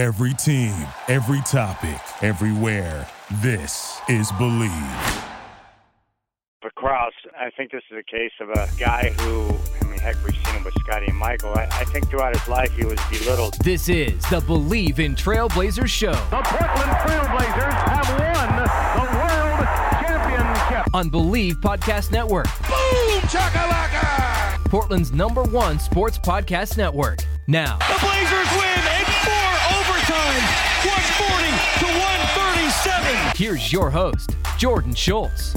Every team, every topic, everywhere. This is Bleav. For Krause, I think this is a case of a guy who, I mean, heck, we've seen him with Scotty and Michael. I, I think throughout his life he was belittled. This is the Bleav in Trailblazers show. The Portland Trailblazers have won the World Championship. On Bleav Podcast Network. Boom! Chakalaka! Portland's number one sports podcast network. Now. The Blazers win in four overtime. 140 to 137. Here's your host, Jordan Schultz.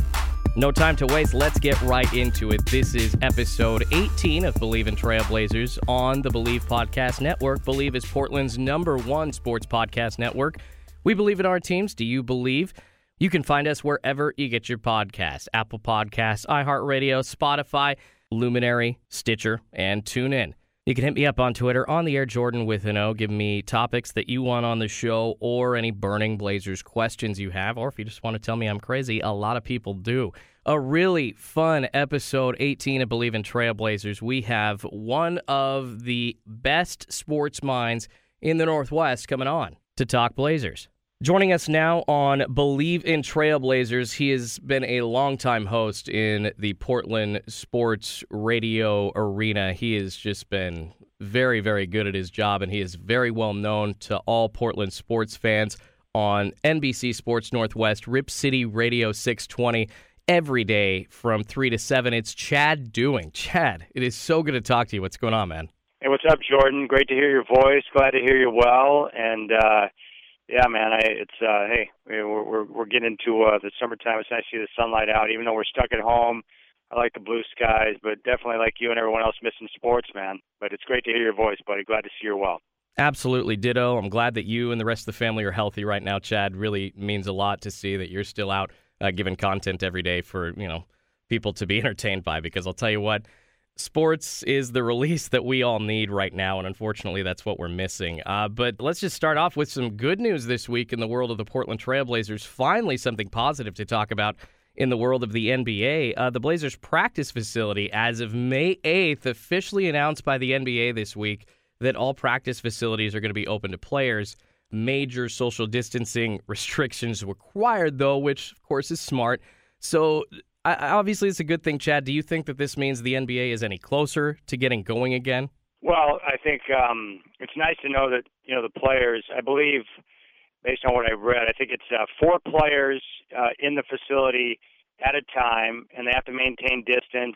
No time to waste. Let's get right into it. This is episode 18 of Bleav in Trailblazers on the Bleav Podcast Network. Bleav is Portland's number one sports podcast network. We believe in our teams. Do you believe? You can find us wherever you get your podcasts Apple Podcasts, iHeartRadio, Spotify, Luminary, Stitcher, and TuneIn. You can hit me up on Twitter on the air Jordan with an O. Give me topics that you want on the show or any burning Blazers questions you have, or if you just want to tell me I'm crazy, a lot of people do. A really fun episode 18 of Bleav in Trailblazers. We have one of the best sports minds in the Northwest coming on to talk Blazers. Joining us now on Bleav in Trailblazers, he has been a longtime host in the Portland sports radio arena. He has just been very, very good at his job, and he is very well known to all Portland sports fans on NBC Sports Northwest, Rip City Radio 620, every day from 3 to 7. It's Chad Doing. Chad, it is so good to talk to you. What's going on, man? Hey, what's up, Jordan? Great to hear your voice. Glad to hear you well. And, uh, yeah, man, I, it's uh, hey, we're we're we're getting into uh, the summertime. It's nice to see the sunlight out, even though we're stuck at home. I like the blue skies, but definitely like you and everyone else missing sports, man. But it's great to hear your voice, buddy. Glad to see you're well. Absolutely, ditto. I'm glad that you and the rest of the family are healthy right now, Chad. Really means a lot to see that you're still out uh, giving content every day for you know people to be entertained by. Because I'll tell you what, sports is the release that we all need right now, and unfortunately, that's what we're missing. Uh, but let's just start off with some good news this week in the world of the Portland Trailblazers. Finally, something positive to talk about in the world of the NBA. Uh, the Blazers practice facility, as of May 8th, officially announced by the NBA this week that all practice facilities are going to be open to players. Major social distancing restrictions required, though, which of course is smart. So I, obviously, it's a good thing, Chad. Do you think that this means the NBA is any closer to getting going again? Well, I think um, it's nice to know that you know the players. I believe, based on what I read, I think it's uh, four players uh, in the facility at a time, and they have to maintain distance.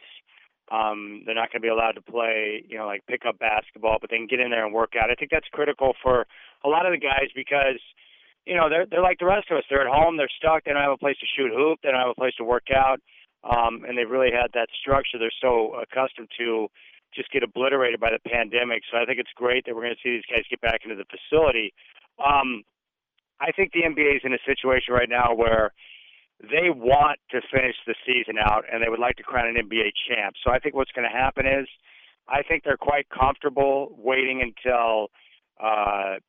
Um, they're not going to be allowed to play, you know, like pickup basketball, but they can get in there and work out. I think that's critical for a lot of the guys because you know they're they're like the rest of us. They're at home. They're stuck. They don't have a place to shoot hoop. They don't have a place to work out um, and they've really had that structure they're so accustomed to just get obliterated by the pandemic. So I think it's great that we're going to see these guys get back into the facility. Um, I think the NBA is in a situation right now where they want to finish the season out and they would like to crown an NBA champ. So I think what's going to happen is I think they're quite comfortable waiting until uh,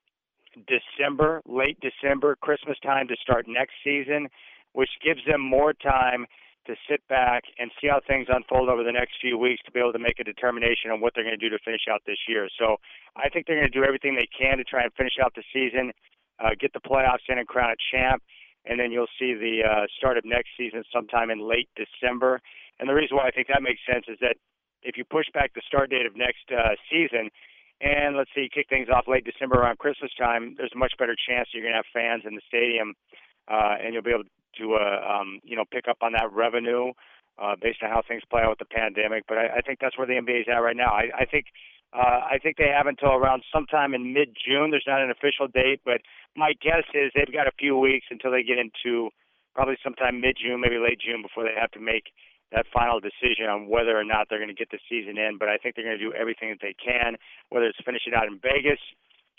December, late December, Christmas time to start next season, which gives them more time to sit back and see how things unfold over the next few weeks to be able to make a determination on what they're going to do to finish out this year. So I think they're going to do everything they can to try and finish out the season, uh, get the playoffs in and crown a champ, and then you'll see the uh, start of next season sometime in late December. And the reason why I think that makes sense is that if you push back the start date of next uh, season, and let's you kick things off late December around Christmas time, there's a much better chance you're going to have fans in the stadium, uh, and you'll be able to uh, um, you know pick up on that revenue uh, based on how things play out with the pandemic. But I, I think that's where the NBA is at right now. I, I think uh, I think they have until around sometime in mid June. There's not an official date, but my guess is they've got a few weeks until they get into probably sometime mid June, maybe late June, before they have to make that final decision on whether or not they're going to get the season in. But I think they're going to do everything that they can, whether it's finishing out in Vegas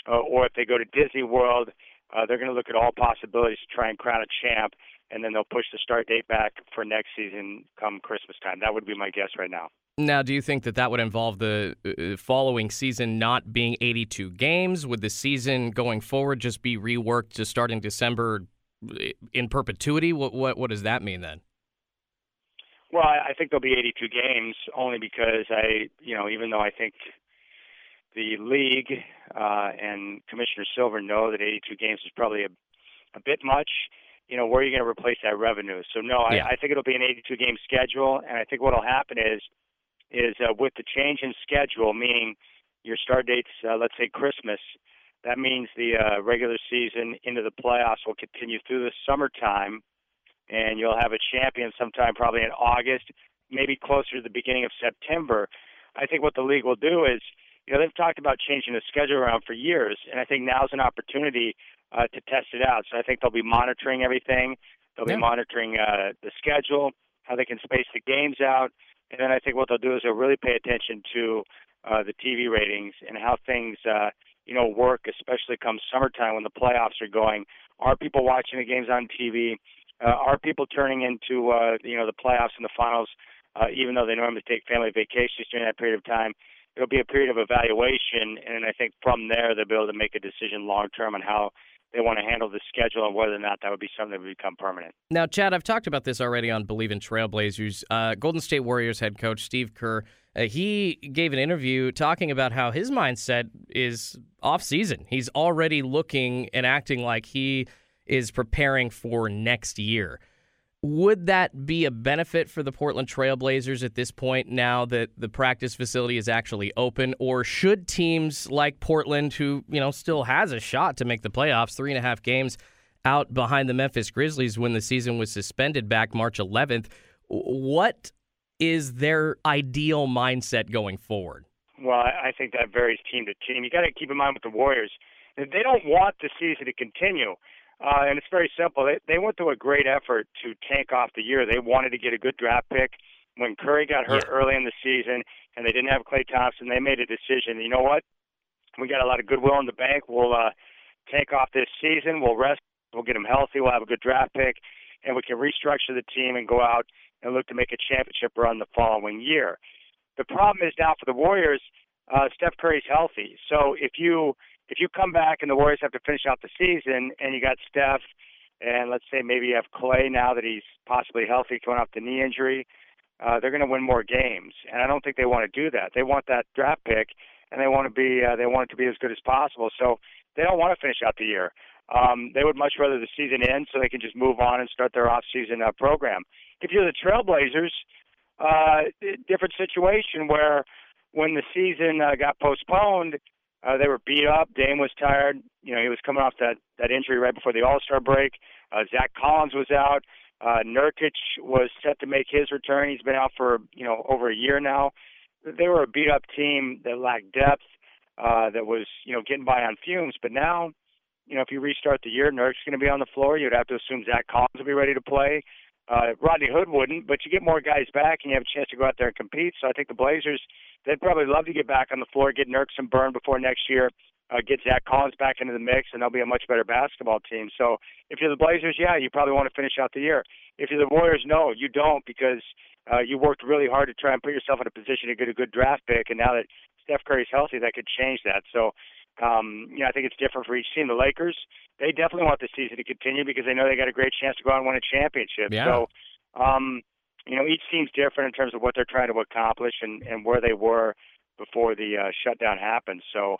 uh, or if they go to Disney World. Uh, they're going to look at all possibilities to try and crown a champ and then they'll push the start date back for next season come Christmas time. That would be my guess right now. Now, do you think that that would involve the uh, following season not being 82 games? Would the season going forward just be reworked to start in December uh, in perpetuity? What what what does that mean then? Well, I think there'll be 82 games only because I, you know, even though I think the league uh, and Commissioner Silver know that 82 games is probably a, a bit much. You know, where are you going to replace that revenue? So no, Yeah. I, I think it'll be an 82 game schedule, and I think what'll happen is is uh, with the change in schedule, meaning your start dates, uh, let's say Christmas, that means the uh, regular season into the playoffs will continue through the summertime, and you'll have a champion sometime probably in August, maybe closer to the beginning of September. I think what the league will do is, you know, they've talked about changing the schedule around for years, and I think now's an opportunity uh, to test it out. So I think they'll be monitoring everything. They'll Yeah. be monitoring uh, the schedule, how they can space the games out, and then I think what they'll do is they'll really pay attention to uh, the TV ratings and how things, uh, you know, work, especially come summertime when the playoffs are going. Are people watching the games on TV? Uh, are people turning into, uh, you know, the playoffs and the finals, uh, even though they normally take family vacations during that period of time? It'll be a period of evaluation, and I think from there they'll be able to make a decision long term on how they want to handle the schedule and whether or not that would be something that would become permanent. Now, Chad, I've talked about this already on Bleav in Trailblazers. Uh, Golden State Warriors head coach Steve Kerr, uh, he gave an interview talking about how his mindset is off season. He's already looking and acting like he is preparing for next year. Would that be a benefit for the Portland Trailblazers at this point now that the practice facility is actually open? Or should teams like Portland, who, you know, still has a shot to make the playoffs, three and a half games out behind the Memphis Grizzlies when the season was suspended back March 11th, what is their ideal mindset going forward? Well, I think that varies team to team. You got to keep in mind with the Warriors, they don't want the season to continue. Uh, and it's very simple. They, they went through a great effort to tank off the year. They wanted to get a good draft pick. When Curry got hurt Yeah. early in the season and they didn't have Klay Thompson, they made a decision. You know what? We got a lot of goodwill in the bank. We'll uh, tank off this season. We'll rest. We'll get them healthy. We'll have a good draft pick, and we can restructure the team and go out and look to make a championship run the following year. The problem is now for the Warriors, uh, Steph Curry's healthy. So if you if you come back and the Warriors have to finish out the season, and you got Steph, and let's say maybe you have Klay now that he's possibly healthy coming off the knee injury, uh, they're going to win more games. And I don't think they want to do that. They want that draft pick, and they want to be uh, they want it to be as good as possible. So they don't want to finish out the year. Um, they would much rather the season end so they can just move on and start their off-season uh, program. If you're the Trailblazers, uh, different situation where when the season uh, got postponed, uh, they were beat up. Dame was tired. You know, he was coming off that that injury right before the All Star break. Uh, Zach Collins was out. Uh, Nurkic was set to make his return. He's been out for you know over a year now. They were a beat up team that lacked depth. Uh, that was you know getting by on fumes. But now, you know, if you restart the year, Nurkic's going to be on the floor. You'd have to assume Zach Collins will be ready to play. Uh, Rodney Hood wouldn't, but you get more guys back and you have a chance to go out there and compete. So I think the Blazers, they'd probably love to get back on the floor, get Nurk some burn before next year, uh, get Zach Collins back into the mix, and they'll be a much better basketball team. So if you're the Blazers, yeah, you probably want to finish out the year. If you're the Warriors, no, you don't because uh, you worked really hard to try and put yourself in a position to get a good draft pick, and now that Steph Curry's healthy, that could change that. So, um, you know, I think it's different for each team. The Lakers, they definitely want the season to continue because they know they got a great chance to go out and win a championship. Yeah. So, um, you know, each team's different in terms of what they're trying to accomplish and, and where they were before the uh, shutdown happened. So,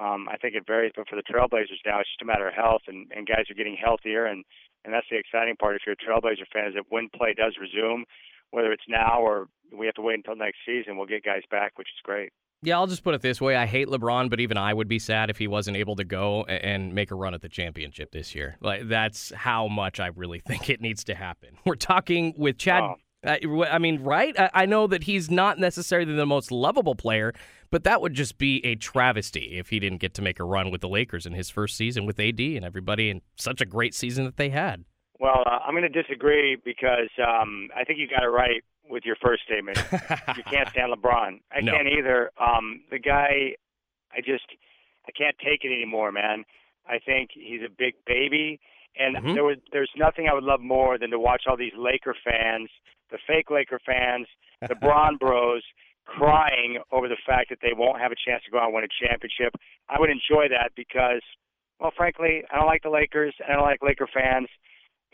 um, I think it varies. But for the Trailblazers now, it's just a matter of health, and, and guys are getting healthier, and and that's the exciting part. If you're a Trailblazer fan, is that when play does resume, whether it's now or we have to wait until next season, we'll get guys back, which is great. Yeah, I'll just put it this way. I hate LeBron, but even I would be sad if he wasn't able to go and make a run at the championship this year. Like that's how much I really think it needs to happen. We're talking with Chad. Oh. Uh, I mean, right? I, I know that he's not necessarily the most lovable player, but that would just be a travesty if he didn't get to make a run with the Lakers in his first season with AD and everybody, and such a great season that they had. Well, uh, I'm going to disagree because um, I think you got it right with your first statement. you can't stand LeBron. I No. can't either. Um, the guy, I just, I can't take it anymore, man. I think he's a big baby, and Mhm. there was, there's nothing I would love more than to watch all these Laker fans, the fake Laker fans, the Bron Bros, crying over the fact that they won't have a chance to go out and win a championship. I would enjoy that because, well, frankly, I don't like the Lakers. and I don't like Laker fans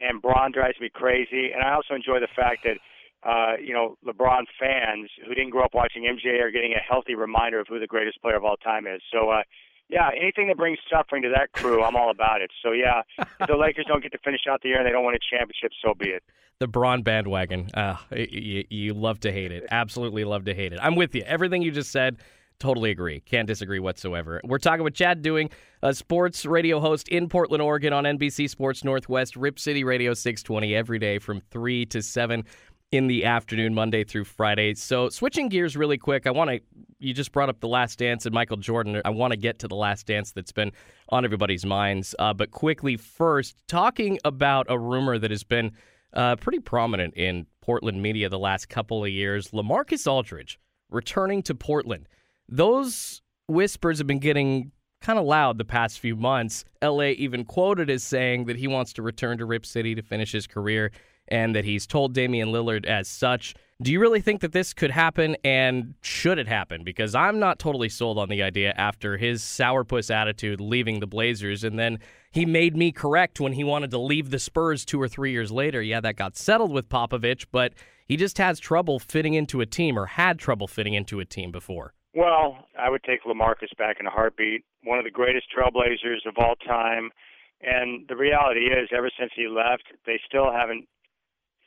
and Bron drives me crazy. And I also enjoy the fact that uh, you know, LeBron fans who didn't grow up watching MJ are getting a healthy reminder of who the greatest player of all time is. So, uh, yeah, anything that brings suffering to that crew, I'm all about it. So, yeah, if the Lakers don't get to finish out the year and they don't win a championship, so be it. The Bron bandwagon. Uh, you, you love to hate it. Absolutely love to hate it. I'm with you. Everything you just said, totally agree. Can't disagree whatsoever. We're talking with Chad Doing, a sports radio host in Portland, Oregon on NBC Sports Northwest, Rip City Radio 620 every day from 3 to 7 in the afternoon, Monday through Friday. So, switching gears really quick, I want to. You just brought up the Last Dance and Michael Jordan. I want to get to the Last Dance that's been on everybody's minds. Uh, but quickly, first, talking about a rumor that has been uh, pretty prominent in Portland media the last couple of years Lamarcus Aldridge returning to Portland. Those whispers have been getting kind of loud the past few months. LA even quoted as saying that he wants to return to Rip City to finish his career and that he's told Damian Lillard as such. Do you really think that this could happen and should it happen? Because I'm not totally sold on the idea after his sourpuss attitude leaving the Blazers and then he made me correct when he wanted to leave the Spurs two or three years later. Yeah, that got settled with Popovich, but he just has trouble fitting into a team or had trouble fitting into a team before. Well, I would take Lamarcus back in a heartbeat. One of the greatest trailblazers of all time. And the reality is, ever since he left, they still haven't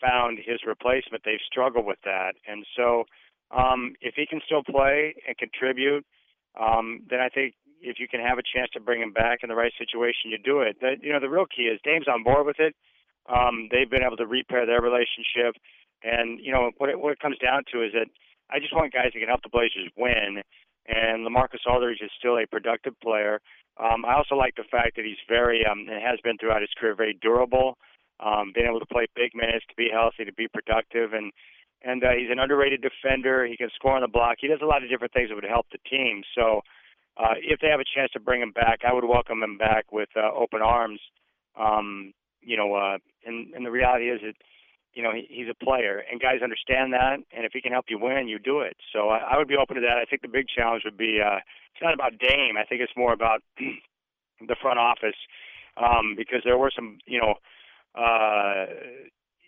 found his replacement. They've struggled with that, and so um, if he can still play and contribute, um, then I think if you can have a chance to bring him back in the right situation, you do it. The, you know, the real key is Dame's on board with it. Um, they've been able to repair their relationship, and you know what it, what it comes down to is that I just want guys that can help the Blazers win. And Lamarcus Aldridge is still a productive player. Um, I also like the fact that he's very, um, and has been throughout his career, very durable um, being able to play big minutes, to be healthy, to be productive, and and uh, he's an underrated defender. He can score on the block. He does a lot of different things that would help the team. So uh, if they have a chance to bring him back, I would welcome him back with uh, open arms. Um, you know, uh, and and the reality is that you know he, he's a player, and guys understand that. And if he can help you win, you do it. So I, I would be open to that. I think the big challenge would be uh, it's not about Dame. I think it's more about the front office um, because there were some you know uh,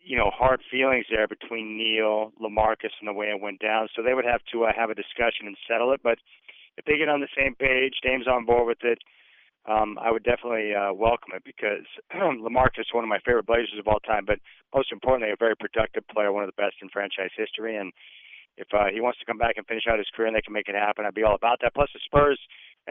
you know, hard feelings there between Neil, Lamarcus, and the way it went down. So they would have to uh, have a discussion and settle it. But if they get on the same page, Dame's on board with it, um, I would definitely uh, welcome it because Lamarcus is one of my favorite Blazers of all time. But most importantly, a very productive player, one of the best in franchise history. And if uh, he wants to come back and finish out his career and they can make it happen, I'd be all about that. Plus, the Spurs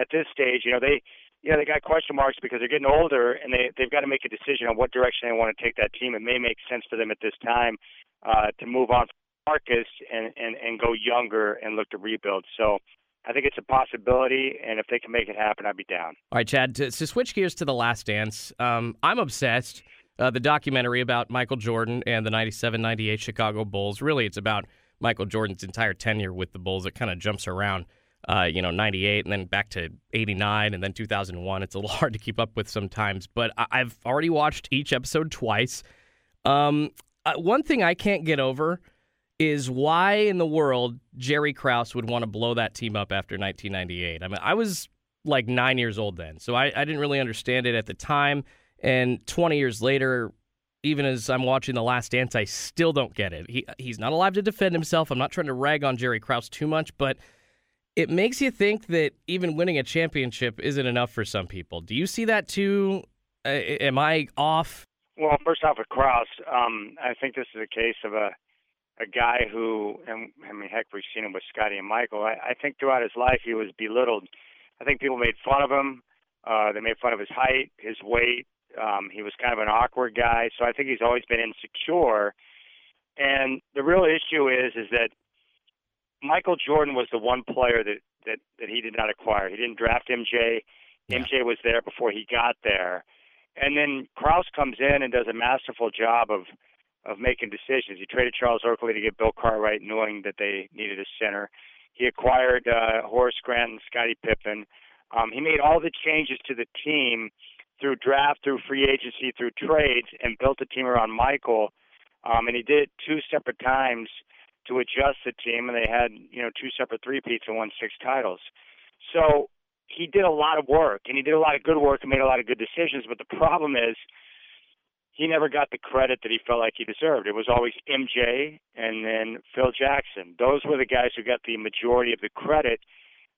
at this stage, you know, they know, they got question marks because they're getting older and they they've got to make a decision on what direction they want to take that team. It may make sense for them at this time uh, to move on from Marcus and, and and go younger and look to rebuild. So. I think it's a possibility, and if they can make it happen, I'd be down. All right, Chad. To, to switch gears to the Last Dance, um, I'm obsessed. Uh, the documentary about Michael Jordan and the 97-98 Chicago Bulls. Really, it's about Michael Jordan's entire tenure with the Bulls. It kind of jumps around uh, you know, 98 and then back to 89 and then 2001. It's a little hard to keep up with sometimes, but I- have already watched each episode twice. Um, uh, one thing I can't get over is why in the world Jerry Krause would want to blow that team up after 1998. I mean, I was like nine years old then, so I, I didn't really understand it at the time. And 20 years later, even as I'm watching The Last Dance, I still don't get it. He, he's not alive to defend himself. I'm not trying to rag on Jerry Krause too much, but – it makes you think that even winning a championship isn't enough for some people. Do you see that too? Uh, am I off? Well, first off, with Krause, um, I think this is a case of a a guy who, and I mean, heck, we've seen him with Scotty and Michael. I, I think throughout his life he was belittled. I think people made fun of him. Uh, they made fun of his height, his weight. Um, he was kind of an awkward guy, so I think he's always been insecure. And the real issue is, is that Michael Jordan was the one player that that that he did not acquire. He didn't draft MJ. Yeah. MJ was there before he got there, and then Krause comes in and does a masterful job of of making decisions. He traded Charles Oakley to get Bill Cartwright, knowing that they needed a center. He acquired uh, Horace Grant and Scottie Pippen. Um, he made all the changes to the team through draft, through free agency, through trades, and built a team around Michael. Um, and he did it two separate times to adjust the team, and they had you know two separate three peats and won six titles. So he did a lot of work, and he did a lot of good work and made a lot of good decisions. But the problem is, he never got the credit that he felt like he deserved. It was always MJ and then Phil Jackson. Those were the guys who got the majority of the credit,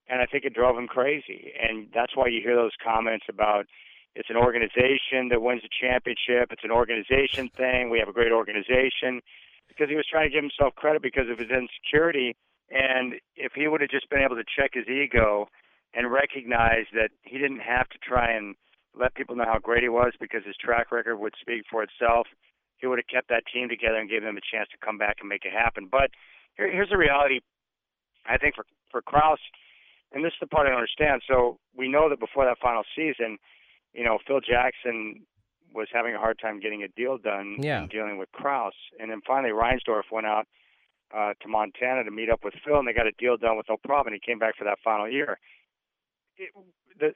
and I think it drove him crazy. And that's why you hear those comments about it's an organization that wins the championship. It's an organization thing. We have a great organization because he was trying to give himself credit because of his insecurity. And if he would have just been able to check his ego and recognize that he didn't have to try and let people know how great he was because his track record would speak for itself, he would have kept that team together and gave them a chance to come back and make it happen. But here, here's the reality. I think for for Krause, and this is the part I don't understand. So we know that before that final season, you know, Phil Jackson was having a hard time getting a deal done yeah. and dealing with Krause. And then finally Reinsdorf went out uh, to Montana to meet up with Phil, and they got a deal done with no problem. And he came back for that final year. It, the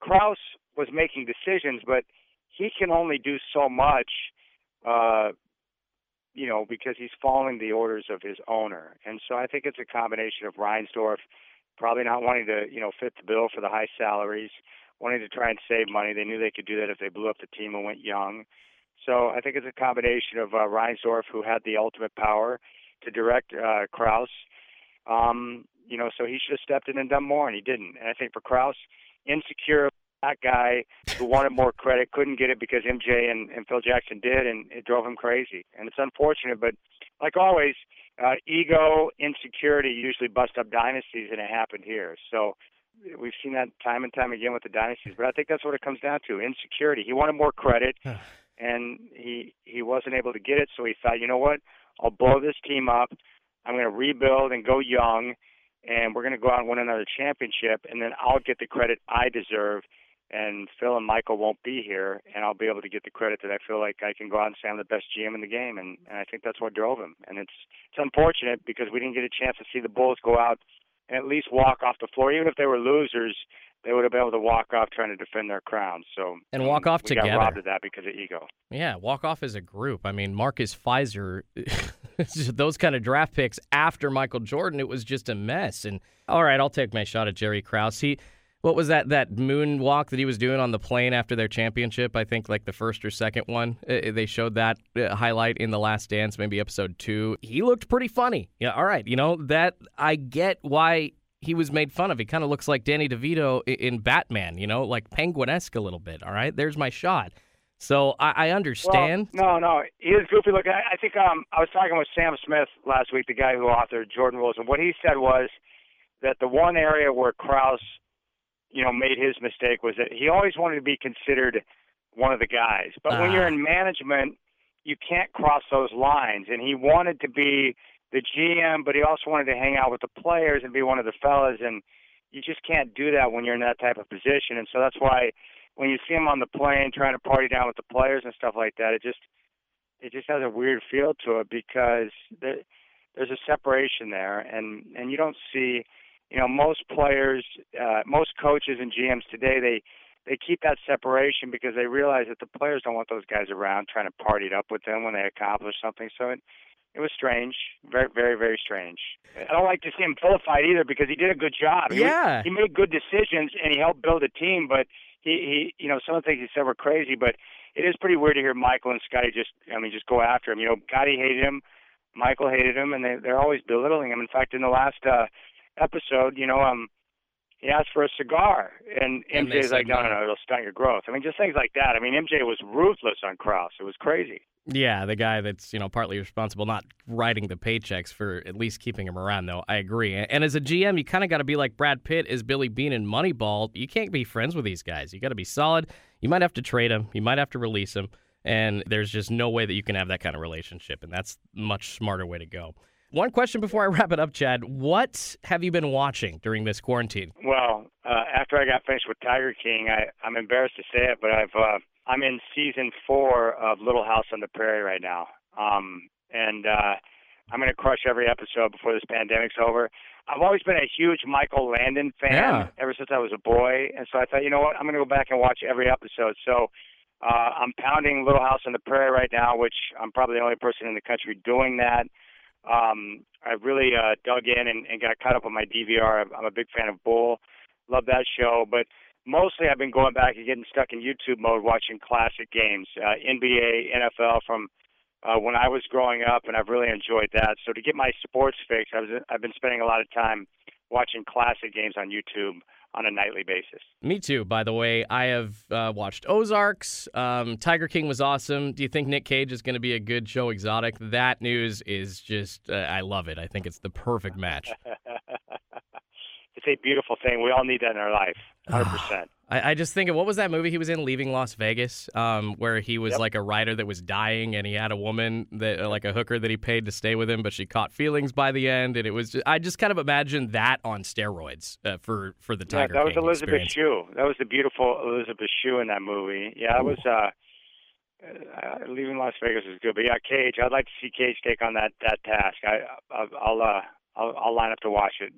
Krause was making decisions, but he can only do so much, uh, you know, because he's following the orders of his owner. And so I think it's a combination of Reinsdorf probably not wanting to, you know, fit the bill for the high salaries wanting to try and save money. They knew they could do that if they blew up the team and went young. So I think it's a combination of uh, Reinsdorf, who had the ultimate power to direct uh, Krause. Um, you know, so he should have stepped in and done more, and he didn't. And I think for Krause, insecure, that guy who wanted more credit couldn't get it because MJ and, and Phil Jackson did, and it drove him crazy. And it's unfortunate, but like always, uh, ego, insecurity usually bust up dynasties, and it happened here. So we've seen that time and time again with the dynasties. But I think that's what it comes down to: insecurity. He wanted more credit, and he he wasn't able to get it. So he thought, you know what? I'll blow this team up. I'm going to rebuild and go young, and we're going to go out and win another championship, and then I'll get the credit I deserve. And Phil and Michael won't be here, and I'll be able to get the credit that I feel like I can go out and say I'm the best GM in the game, and, and I think that's what drove him. And it's it's unfortunate because we didn't get a chance to see the Bulls go out and at least walk off the floor. Even if they were losers, they would have been able to walk off trying to defend their crown. So and walk off we together. got robbed of that because of ego. Yeah, walk off as a group. I mean, Marcus Fizer, those kind of draft picks after Michael Jordan, it was just a mess. And all right, I'll take my shot at Jerry Krause. He what was that that moonwalk that he was doing on the plane after their championship? I think like the first or second one. Uh, they showed that uh, highlight in the Last Dance, maybe episode two. He looked pretty funny. Yeah, all right, you know that I get why he was made fun of. He kind of looks like Danny DeVito in Batman, you know, like penguin-esque a little bit. All right, there's my shot. So I, I understand. Well, no, no, he is goofy looking. I, I think um, I was talking with Sam Smith last week, the guy who authored Jordan Rules, and what he said was that the one area where Krause you know, made his mistake was that he always wanted to be considered one of the guys. But uh. when you're in management, you can't cross those lines. And he wanted to be the GM, but he also wanted to hang out with the players and be one of the fellas. And you just can't do that when you're in that type of position. And so that's why when you see him on the plane trying to party down with the players and stuff like that, it just it just has a weird feel to it because there, there's a separation there, and and you don't see you know most players uh, most coaches and gms today they they keep that separation because they realize that the players don't want those guys around trying to party it up with them when they accomplish something. So it it was strange very very very strange. I don't like to see him vilified either because he did a good job. Yeah. he, he made good decisions and he helped build a team but he he you know some of the things he said were crazy but it is pretty weird to hear michael and scotty just i mean just go after him. You know scotty hated him michael hated him and they they're always belittling him. In fact in the last uh episode, you know, um, he asked for a cigar, and, MJ's like, no, no, no, it'll stunt your growth. I mean, just things like that. I mean, MJ was ruthless on Krause. It was crazy. Yeah, the guy that's you know partly responsible, not writing the paychecks for at least keeping him around, though. I agree. And as a GM, you kind of got to be like Brad Pitt is Billy Beane in Moneyball. You can't be friends with these guys. You got to be solid. You might have to trade him. You might have to release him. And there's just no way that you can have that kind of relationship. And that's much smarter way to go. One question before I wrap it up, Chad. What have you been watching during this quarantine? Well, uh, after I got finished with Tiger King, I, I'm embarrassed to say it, but I've uh, I'm in season four of Little House on the Prairie right now, um, and uh, I'm going to crush every episode before this pandemic's over. I've always been a huge Michael Landon fan yeah. ever since I was a boy, and so I thought, you know what, I'm going to go back and watch every episode. So uh, I'm pounding Little House on the Prairie right now, which I'm probably the only person in the country doing that um, I really uh, dug in and, and got caught up on my DVR. I'm a big fan of Bull. Love that show. But mostly I've been going back and getting stuck in YouTube mode, watching classic games, uh, NBA, NFL from uh, when I was growing up, and I've really enjoyed that. So to get my sports fix, I was I've been spending a lot of time watching classic games on YouTube on a nightly basis. Me too, by the way. I have uh, watched Ozarks. Um, Tiger King was awesome. Do you think Nick Cage is going to be a good Joe Exotic? That news is just, uh, I love it. I think it's the perfect match. it's a beautiful thing. We all need that in our life, 100%. I, I just think of what was that movie he was in, Leaving Las Vegas, um, where he was Yep. like a writer that was dying, and he had a woman that, uh, like a hooker that he paid to stay with him, but she caught feelings by the end, and it was. Just, I just kind of imagined that on steroids uh, for for the Tiger. Yeah, that was Elizabeth experience. Shue. That was the beautiful Elizabeth Shue in that movie. Yeah, that was uh, uh leaving Las Vegas was good. But yeah, Cage. I'd like to see Cage take on that that task. I I'll I'll uh, I'll, I'll line up to watch it.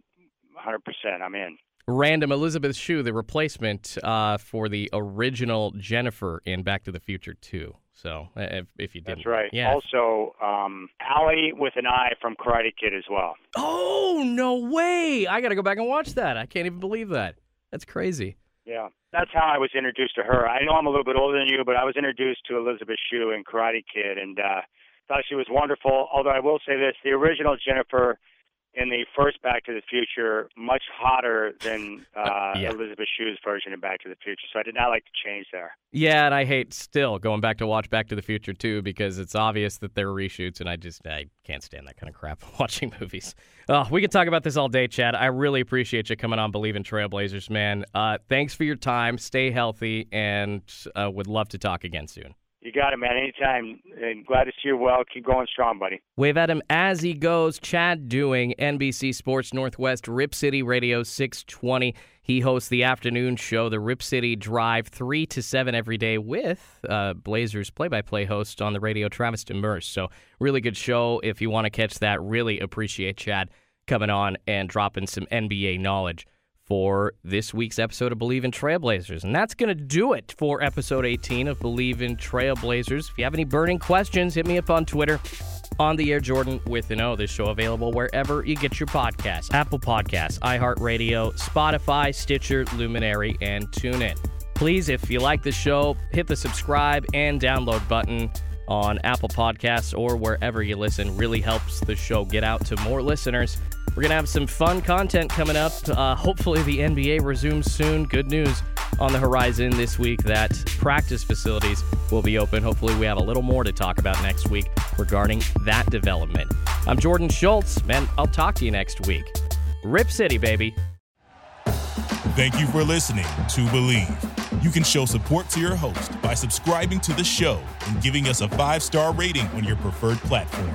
100%. I'm in. Random Elizabeth Shue, the replacement uh, for the original Jennifer in Back to the Future 2. So uh, if, if you didn't, That's right. Yeah. Also, um, Allie with an eye from Karate Kid as well. oh no way! I got to go back and watch that. I can't even believe that. That's crazy. Yeah, that's how I was introduced to her. I know I'm a little bit older than you, but I was introduced to Elizabeth Shue in Karate Kid, and uh, thought she was wonderful. Although I will say this: the original Jennifer in the first Back to the Future much hotter than uh, yeah. Elizabeth Shue's version of Back to the Future. So I did not like the change there. Yeah, and I hate still going back to watch Back to the Future too because it's obvious that there are reshoots, and I just I can't stand that kind of crap watching movies. Oh, we could talk about this all day, Chad. I really appreciate you coming on Bleav in Trailblazers, man. Uh, thanks for your time. Stay healthy, and uh, would love to talk again soon. You got it, man. Anytime. And glad to see you well. Keep going strong, buddy. Wave at him as he goes. Chad Doing, NBC Sports Northwest, Rip City Radio 620. He hosts the afternoon show, the Rip City Drive, 3 to 7 every day with uh, Blazers play by play host on the radio, Travis Demers. So, really good show. If you want to catch that, really appreciate Chad coming on and dropping some NBA knowledge for this week's episode of Bleav in Trailblazers. And that's going to do it for episode 18 of Bleav in Trailblazers. If you have any burning questions, hit me up on Twitter. On the Air Jordan with an O. This show available wherever you get your podcasts Apple Podcasts, iHeartRadio, Spotify, Stitcher, Luminary, and TuneIn. Please, if you like the show, hit the subscribe and download button on Apple Podcasts or wherever you listen. Really helps the show get out to more listeners. We're going to have some fun content coming up. Uh, hopefully, the NBA resumes soon. Good news on the horizon this week that practice facilities will be open. Hopefully, we have a little more to talk about next week regarding that development. I'm Jordan Schultz, man. I'll talk to you next week. Rip City, baby. Thank you for listening to Bleav. You can show support to your host by subscribing to the show and giving us a five star rating on your preferred platform.